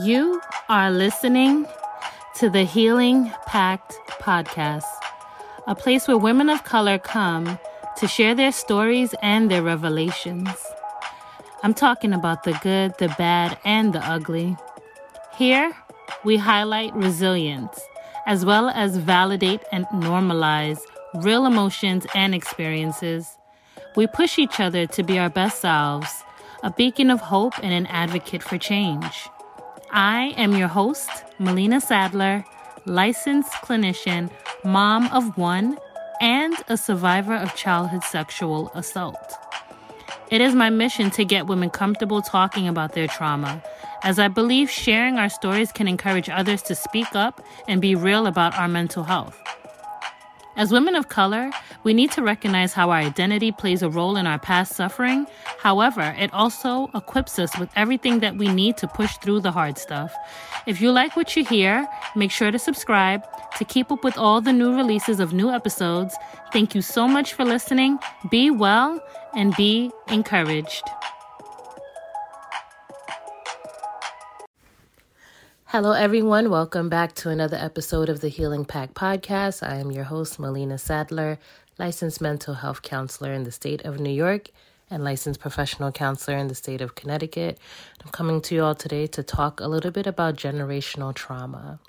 You are listening to the Healing Pact podcast, a place where women of color come to share their stories and their revelations. I'm talking about the good, the bad, and the ugly. Here, we highlight resilience as well as validate and normalize real emotions and experiences. We push each other to be our best selves, a beacon of hope and an advocate for change. I am your host, Melena Saddler, licensed clinician, mom of one, and a survivor of childhood sexual assault. It is my mission to get women comfortable talking about their trauma, as I believe sharing our stories can encourage others to speak up and be real about our mental health. As women of color, we need to recognize how our identity plays a role in our past suffering. However, it also equips us with everything that we need to push through the hard stuff. If you like what you hear, make sure to subscribe to keep up with all the new releases of new episodes. Thank you so much for listening. Be well and be encouraged. Hello, everyone. Welcome back to another episode of the Healing Pact podcast. I am your host, Melena Saddler, licensed mental health counselor in the state of New York and licensed professional counselor in the state of Connecticut. I'm coming to you all today to talk a little bit about generational trauma.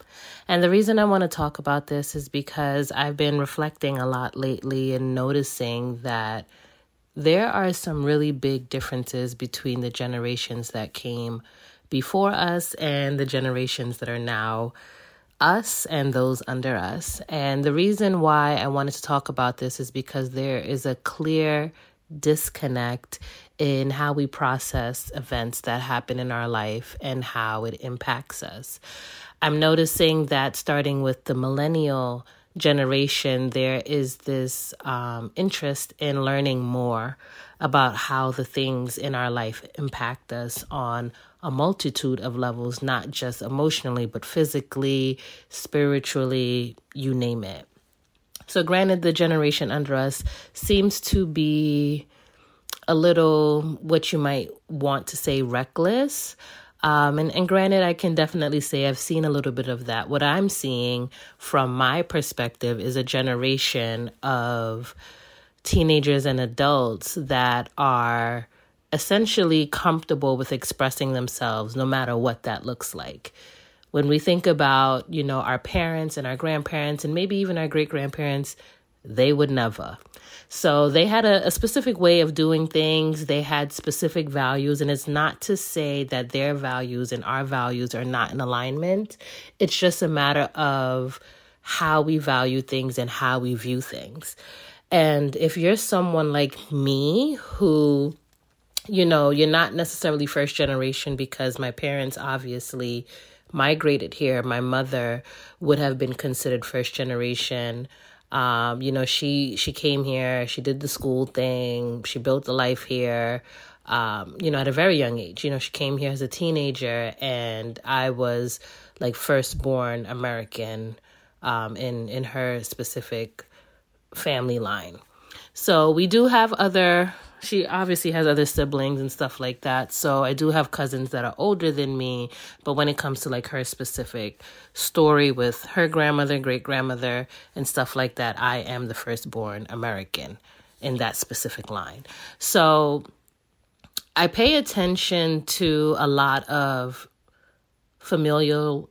And the reason I want to talk about this is because I've been reflecting a lot lately and noticing that there are some really big differences between the generations that came before us and the generations that are now us and those under us. And the reason why I wanted to talk about this is because there is a clear disconnect in how we process events that happen in our life and how it impacts us. I'm noticing that starting with the millennial generation, there is this um, interest in learning more about how the things in our life impact us on a multitude of levels, not just emotionally, but physically, spiritually, you name it. So, granted, the generation under us seems to be a little what you might want to say reckless. Um, and, and granted, I can definitely say I've seen a little bit of that. What I'm seeing from my perspective is a generation of teenagers and adults that are essentially comfortable with expressing themselves no matter what that looks like. When we think about, you know, our parents and our grandparents and maybe even our great grandparents, they would never. So they had a, a, specific way of doing things. They had specific values. And it's not to say that their values and our values are not in alignment. It's just a matter of how we value things and how we view things. And if you're someone like me who you know, you're not necessarily first generation because my parents obviously migrated here. My mother would have been considered first generation. Um, you know, she she came here, she did the school thing, she built the life here. Um, you know, at a very young age. You know, she came here as a teenager, and I was like firstborn American um, in in her specific family line. So we do have other she obviously has other siblings and stuff like that. So I do have cousins that are older than me, but when it comes to like her specific story with her grandmother, great grandmother, and stuff like that, I am the firstborn American in that specific line. So I pay attention to a lot of familial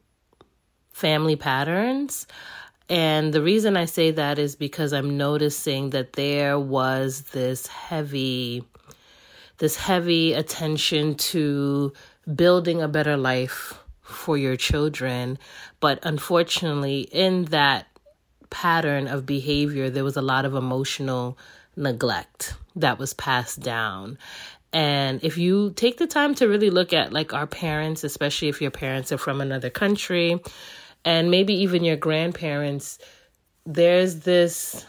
family patterns. And the reason I say that is because I'm noticing that there was this heavy this heavy attention to building a better life for your children, but unfortunately in that pattern of behavior there was a lot of emotional neglect that was passed down. And if you take the time to really look at like our parents, especially if your parents are from another country, and maybe even your grandparents, there's this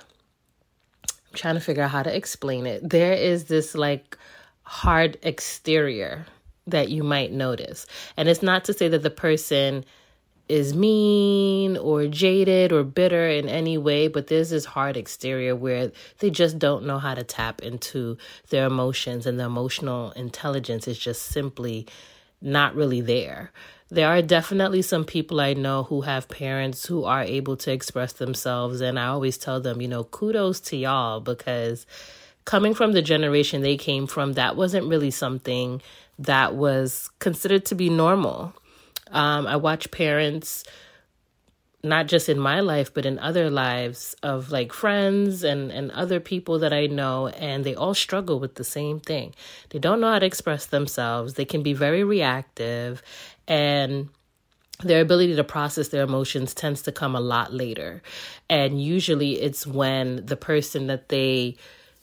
I'm trying to figure out how to explain it. There is this like hard exterior that you might notice. And it's not to say that the person is mean or jaded or bitter in any way, but there's this hard exterior where they just don't know how to tap into their emotions and the emotional intelligence is just simply not really there there are definitely some people I know who have parents who are able to express themselves. And I always tell them, you know, kudos to y'all because coming from the generation they came from, that wasn't really something that was considered to be normal. Um, I watch parents, not just in my life, but in other lives of like friends and, and other people that I know, and they all struggle with the same thing. They don't know how to express themselves, they can be very reactive, and their ability to process their emotions tends to come a lot later. And usually it's when the person that they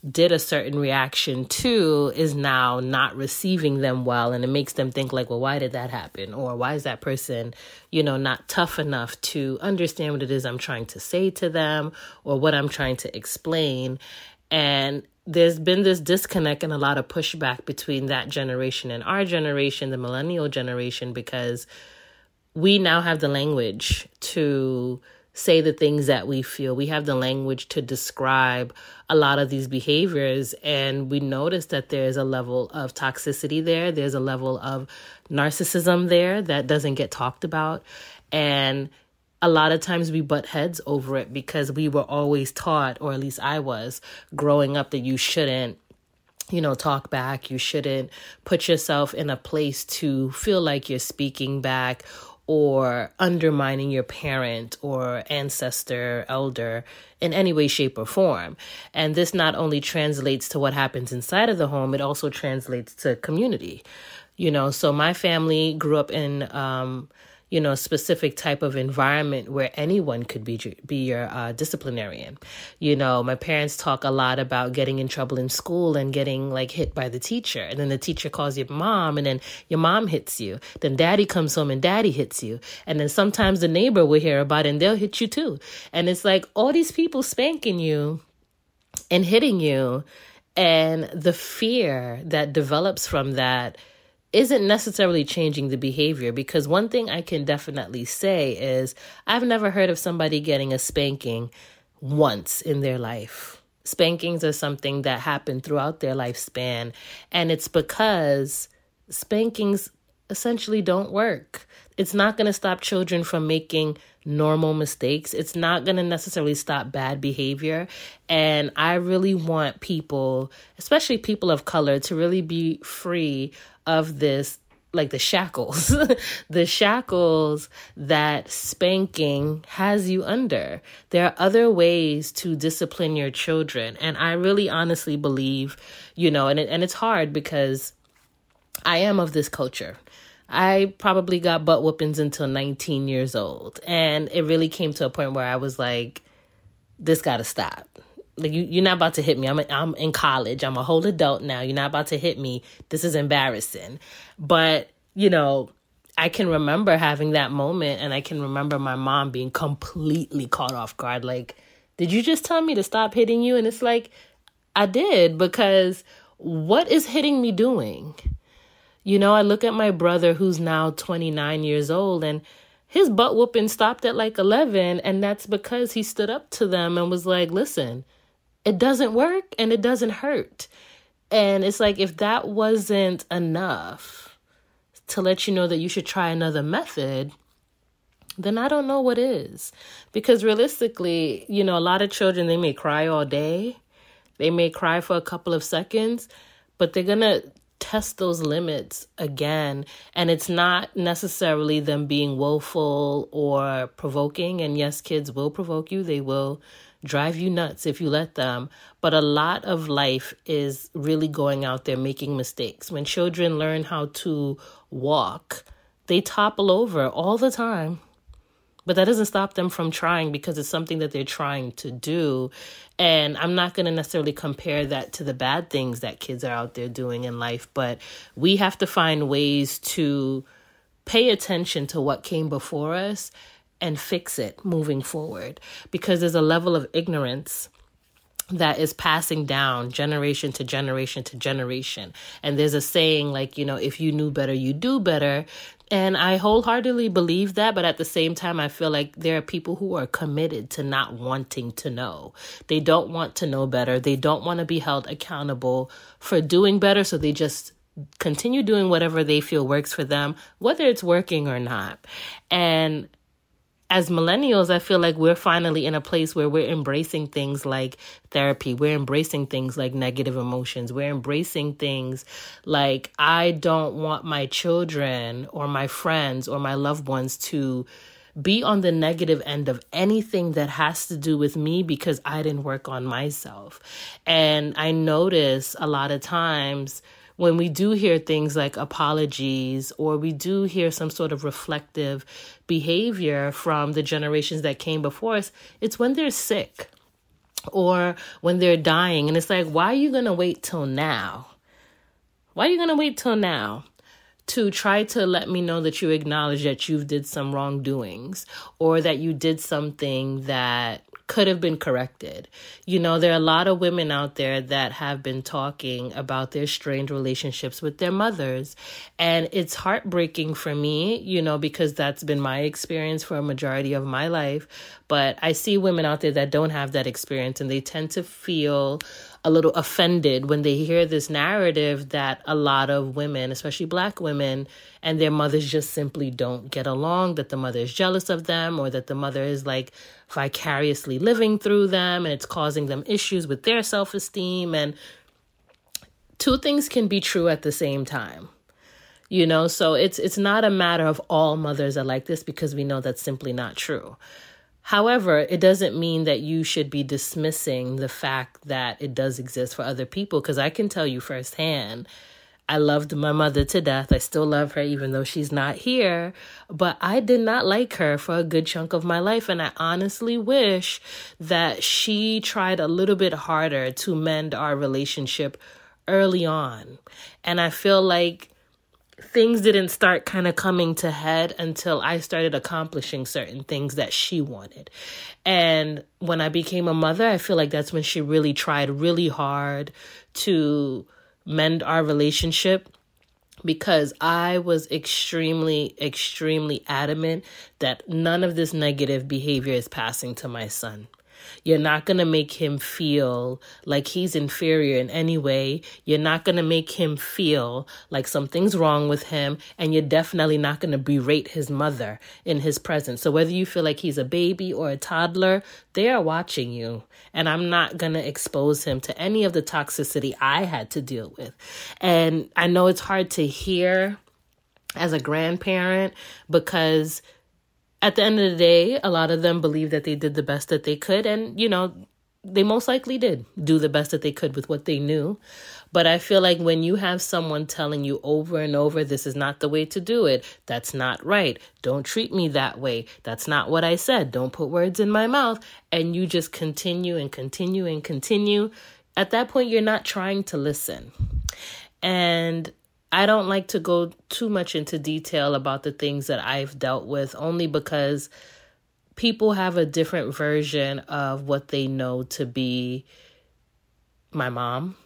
did a certain reaction to is now not receiving them well and it makes them think like well why did that happen or why is that person you know not tough enough to understand what it is I'm trying to say to them or what I'm trying to explain and there's been this disconnect and a lot of pushback between that generation and our generation, the millennial generation, because we now have the language to say the things that we feel. We have the language to describe a lot of these behaviors. And we notice that there's a level of toxicity there, there's a level of narcissism there that doesn't get talked about. And a lot of times we butt heads over it because we were always taught, or at least I was growing up, that you shouldn't you know, talk back. You shouldn't put yourself in a place to feel like you're speaking back or undermining your parent or ancestor, elder in any way, shape, or form. And this not only translates to what happens inside of the home, it also translates to community. You know, so my family grew up in um, you know, specific type of environment where anyone could be be your uh, disciplinarian. You know, my parents talk a lot about getting in trouble in school and getting like hit by the teacher, and then the teacher calls your mom, and then your mom hits you. Then daddy comes home and daddy hits you, and then sometimes the neighbor will hear about it and they'll hit you too. And it's like all these people spanking you and hitting you, and the fear that develops from that isn't necessarily changing the behavior because one thing I can definitely say is I've never heard of somebody getting a spanking once in their life. Spankings are something that happen throughout their lifespan, and it's because spankings essentially don't work. It's not going to stop children from making normal mistakes. It's not going to necessarily stop bad behavior. And I really want people, especially people of color, to really be free of this like the shackles, the shackles that spanking has you under. There are other ways to discipline your children. And I really honestly believe, you know, and, it, and it's hard because I am of this culture. I probably got butt whoopings until 19 years old. And it really came to a point where I was like, this got to stop. Like you, you're not about to hit me. I'm a, I'm in college. I'm a whole adult now. You're not about to hit me. This is embarrassing. But you know, I can remember having that moment, and I can remember my mom being completely caught off guard. Like, did you just tell me to stop hitting you? And it's like, I did because what is hitting me doing? You know, I look at my brother who's now 29 years old and his butt whooping stopped at like 11 and that's because he stood up to them and was like, "Listen, it doesn't work and it doesn't hurt." And it's like if that wasn't enough to let you know that you should try another method, then I don't know what is. Because realistically, you know, a lot of children they may cry all day. They may cry for a couple of seconds, but they're going to test those limits again. And it's not necessarily them being woeful or provoking. And yes, kids will provoke you, they will drive you nuts if you let them. But a lot of life is really going out there making mistakes. When children learn how to walk, they topple over all the time. But that doesn't stop them from trying because it's something that they're trying to do. And I'm not going to necessarily compare that to the bad things that kids are out there doing in life, but we have to find ways to pay attention to what came before us and fix it moving forward because there's a level of ignorance that is passing down generation to generation to generation. And there's a saying like, you know, if you knew better, you do better. And I wholeheartedly believe that, but at the same time, I feel like there are people who are committed to not wanting to know. They don't want to know better. They don't want to be held accountable for doing better, so they just continue doing whatever they feel works for them, whether it's working or not. And as millennials, I feel like we're finally in a place where we're embracing things like therapy. We're embracing things like negative emotions. We're embracing things like I don't want my children or my friends or my loved ones to be on the negative end of anything that has to do with me because I didn't work on myself. And I notice a lot of times when we do hear things like apologies or we do hear some sort of reflective behavior from the generations that came before us, it's when they're sick or when they're dying. And it's like, why are you going to wait till now? Why are you going to wait till now? to try to let me know that you acknowledge that you've did some wrongdoings or that you did something that could have been corrected. You know, there are a lot of women out there that have been talking about their strained relationships with their mothers. And it's heartbreaking for me, you know, because that's been my experience for a majority of my life. But I see women out there that don't have that experience and they tend to feel a little offended when they hear this narrative that a lot of women, especially black women, and their mothers just simply don't get along, that the mother is jealous of them, or that the mother is like vicariously living through them and it's causing them issues with their self esteem. And two things can be true at the same time you know so it's it's not a matter of all mothers are like this because we know that's simply not true However, it doesn't mean that you should be dismissing the fact that it does exist for other people because I can tell you firsthand. I loved my mother to death. I still love her even though she's not here. But I did not like her for a good chunk of my life. And I honestly wish that she tried a little bit harder to mend our relationship early on. And I feel like things didn't start kind of coming to head until I started accomplishing certain things that she wanted. And when I became a mother, I feel like that's when she really tried really hard to mend our relationship because I was extremely, extremely adamant that none of this negative behavior is passing to my son. You're not going to make him feel like he's inferior in any way. You're not going to make him feel like something's wrong with him. And you're definitely not going to berate his mother in his presence. So whether you feel like he's a baby or a toddler, they are watching you. And I'm not going to expose him to any of the toxicity I had to deal with. And I know it's hard to hear as a grandparent because at the end of the day, a lot of them believe that they did the best that they could. And, you know, they most likely did do the best that they could with what they knew. But I feel like when you have someone telling you over and over, this is not the way to do it, that's not right, don't treat me that way, that's not what I said, don't put words in my mouth, and you just continue and continue and continue, at that point, you're not trying to listen. And I don't like to go too much into detail about the things that I've dealt with only because people have a different version of what they know to be my mom.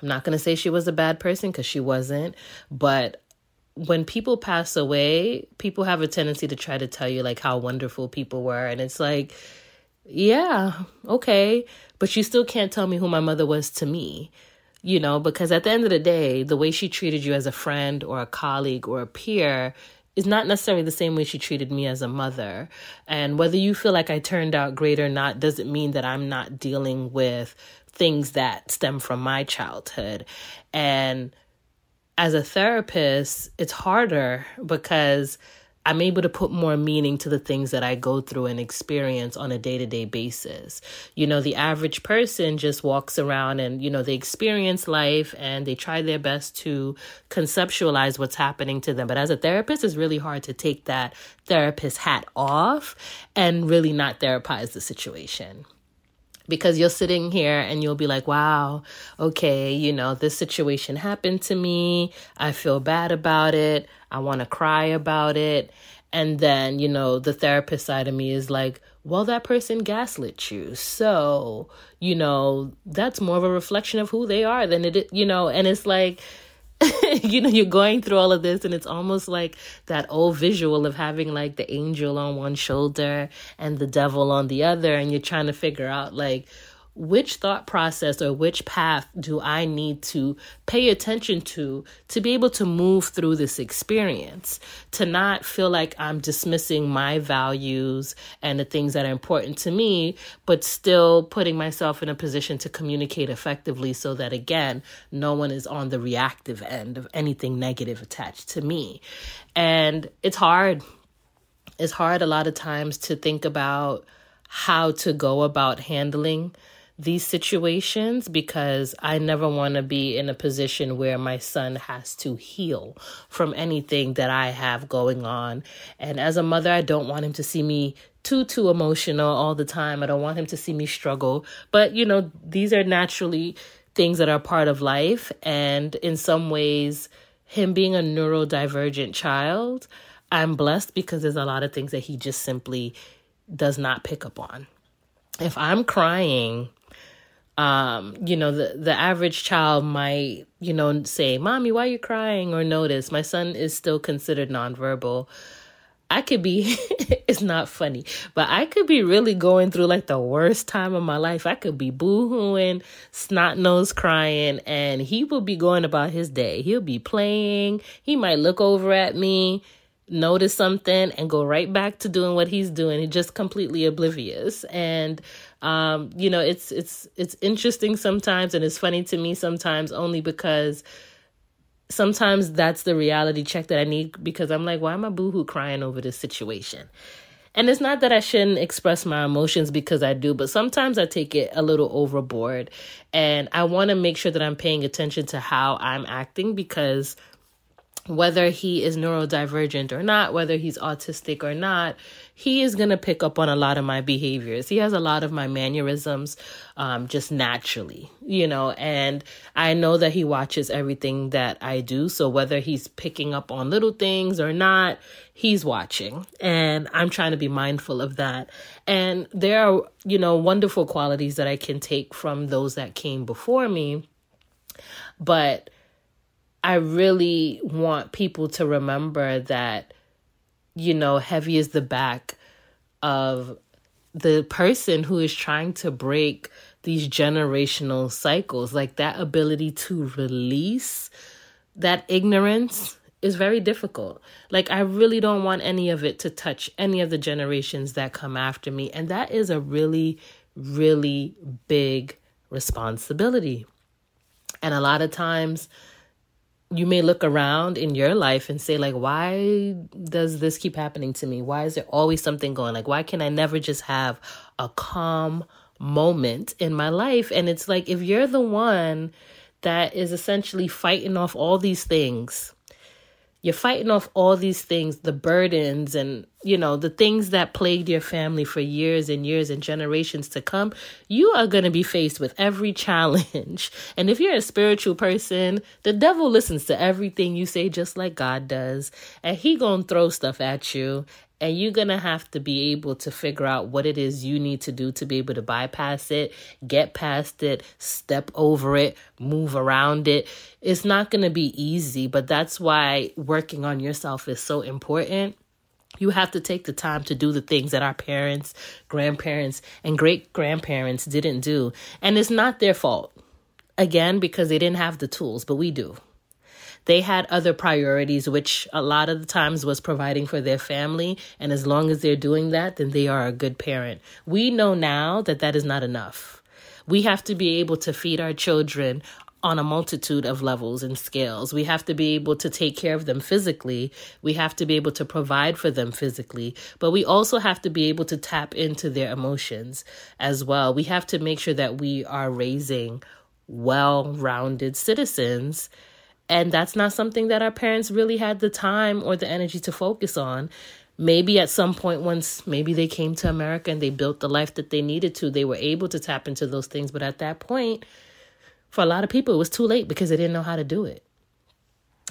I'm not going to say she was a bad person because she wasn't, but when people pass away, people have a tendency to try to tell you like how wonderful people were and it's like yeah, okay, but you still can't tell me who my mother was to me you know, because at the end of the day, the way she treated you as a friend or a colleague or a peer is not necessarily the same way she treated me as a mother. And whether you feel like I turned out great or not doesn't mean that I'm not dealing with things that stem from my childhood. And as a therapist, it's harder because I'm able to put more meaning to the things that I go through and experience on a day to day basis. You know, the average person just walks around and, you know, they experience life and they try their best to conceptualize what's happening to them. But as a therapist, it's really hard to take that therapist hat off and really not therapize the situation because you're sitting here and you'll be like, wow, okay, you know, this situation happened to me. I feel bad about it. I want to cry about it. And then, you know, the therapist side of me is like, well, that person gaslit you. So, you know, that's more of a reflection of who they are than it, you know, and it's like, you know, you're going through all of this, and it's almost like that old visual of having like the angel on one shoulder and the devil on the other, and you're trying to figure out like which thought process or which path do I need to pay attention to to be able to move through this experience, to not feel like I'm dismissing my values and the things that are important to me, but still putting myself in a position to communicate effectively so that, again, no one is on the reactive end of anything negative attached to me. And it's hard. It's hard a lot of times to think about how to go about handling these situations because I never want to be in a position where my son has to heal from anything that I have going on. And as a mother, I don't want him to see me too too emotional all the time. I don't want him to see me struggle. But you know, these are naturally things that are part of life and in some ways him being a neurodivergent child, I'm blessed because there's a lot of things that he just simply does not pick up on. If I'm crying um, you know, the, the average child might, you know, say, Mommy, why are you crying? Or notice my son is still considered nonverbal. I could be, it's not funny, but I could be really going through like the worst time of my life. I could be boo hooing, snot nose crying, and he will be going about his day. He'll be playing. He might look over at me, notice something, and go right back to doing what he's doing. He's just completely oblivious. And um, you know, it's it's it's interesting sometimes and it's funny to me sometimes only because sometimes that's the reality check that I need because I'm like, why am I boohoo crying over this situation? And it's not that I shouldn't express my emotions because I do, but sometimes I take it a little overboard. And I want to make sure that I'm paying attention to how I'm acting because whether he is neurodivergent or not, whether he's autistic or not, he is going to pick up on a lot of my behaviors. He has a lot of my mannerisms um, just naturally, you know, and I know that he watches everything that I do. So whether he's picking up on little things or not, he's watching. And I'm trying to be mindful of that. And there are, you know, wonderful qualities that I can take from those that came before me. But I really want people to remember that you know, heavy is the back of the person who is trying to break these generational cycles. Like that ability to release that ignorance is very difficult. Like, I really don't want any of it to touch any of the generations that come after me. And that is a really, really big responsibility. And a lot of times, you may look around in your life and say like why does this keep happening to me? Why is there always something going? Like why can i never just have a calm moment in my life? And it's like if you're the one that is essentially fighting off all these things you're fighting off all these things, the burdens and, you know, the things that plagued your family for years and years and generations to come. You are going to be faced with every challenge. And if you're a spiritual person, the devil listens to everything you say just like God does. And he going to throw stuff at you and you're going to have to be able to figure out what it is you need to do to be able to bypass it, get past it, step over it, move around it. It's not going to be easy, but that's why working on yourself is so important. You have to take the time to do the things that our parents, grandparents, and great grandparents didn't do. And it's not their fault. Again, because they didn't have the tools, but we do. They had other priorities, which a lot of the times was providing for their family. And as long as they're doing that, then they are a good parent. We know now that that is not enough. We have to be able to feed our children on a multitude of levels and scales. We have to be able to take care of them physically. We have to be able to provide for them physically, but we also have to be able to tap into their emotions as well. We have to make sure that we are raising well rounded citizens and that's not something that our parents really had the time or the energy to focus on. Maybe at some point, once maybe they came to America and they built the life that they needed to, they were able to tap into those things. But at that point, for a lot of people, it was too late because they didn't know how to do it.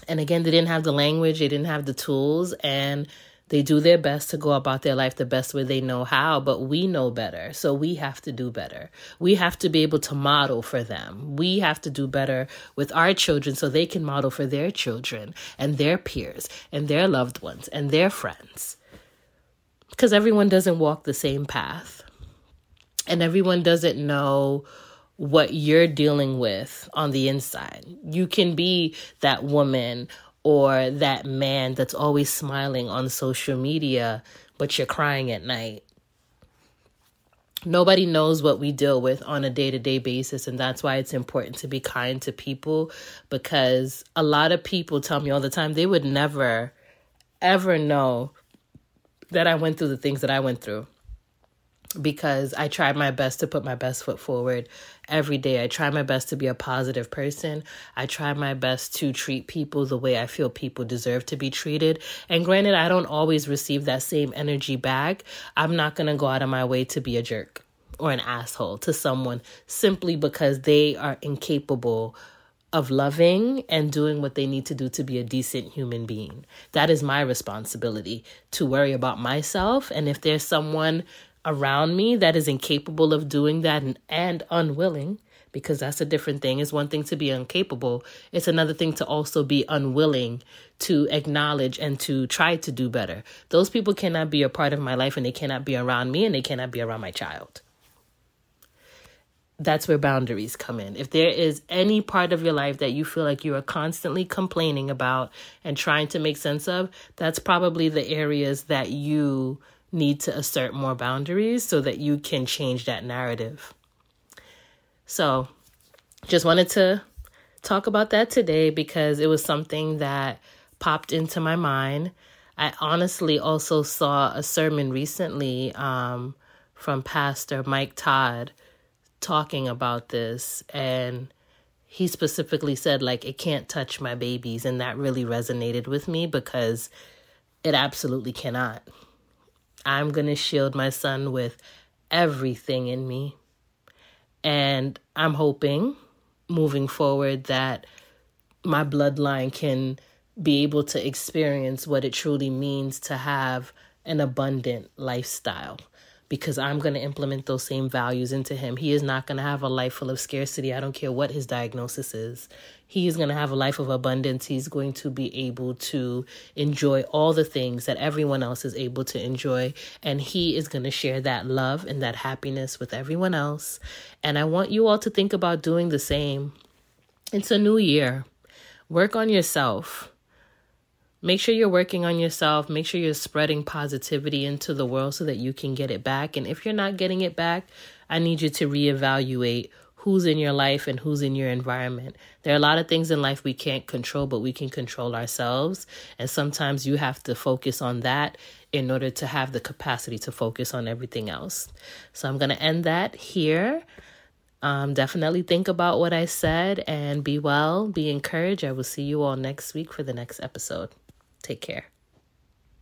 And again, they didn't have the language, they didn't have the tools, and they do their best to go about their life the best way they know how, but we know better. So we have to do better. We have to be able to model for them. We have to do better with our children so they can model for their children and their peers and their loved ones and their friends. Because everyone doesn't walk the same path. And everyone doesn't know what you're dealing with on the inside. You can be that woman or that man that's always smiling on social media, but you're crying at night. Nobody knows what we deal with on a day to day basis, and that's why it's important to be kind to people because a lot of people tell me all the time they would never, ever know that I went through the things that I went through because I try my best to put my best foot forward every day. I try my best to be a positive person. I try my best to treat people the way I feel people deserve to be treated. And granted, I don't always receive that same energy back. I'm not going to go out of my way to be a jerk or an asshole to someone simply because they are incapable of loving and doing what they need to do to be a decent human being. That is my responsibility to worry about myself. And if there's someone around me that is incapable of doing that and, and unwilling, because that's a different thing. It's one thing to be incapable, it's another thing to also be unwilling to acknowledge and to try to do better. Those people cannot be a part of my life and they cannot be around me and they cannot be around my child. That's where boundaries come in. If there is any part of your life that you feel like you are constantly complaining about and trying to make sense of, that's probably the areas that you need to assert more boundaries so that you can change that narrative. So, just wanted to talk about that today because it was something that popped into my mind. I honestly also saw a sermon recently um, from Pastor Mike Todd talking about this, and he specifically said, like, it can't touch my babies. And that really resonated with me because it absolutely cannot. I'm going to shield my son with everything in me. And I'm hoping moving forward that my bloodline can be able to experience what it truly means to have an abundant lifestyle because I'm going to implement those same values into him. He is not going to have a life full of scarcity. I don't care what his diagnosis is. He is going to have a life of abundance. He's going to be able to enjoy all the things that everyone else is able to enjoy. And he is going to share that love and that happiness with everyone else. And I want you all to think about doing the same. It's a new year. Work on yourself Make sure you're working on yourself. Make sure you're spreading positivity into the world so that you can get it back. And if you're not getting it back, I need you to reevaluate who's in your life and who's in your environment. There are a lot of things in life we can't control, but we can control ourselves. And sometimes you have to focus on that in order to have the capacity to focus on everything else. So I'm going to end that here. Um, definitely think about what I said and be well, be encouraged. I will see you all next week for the next episode. Take care.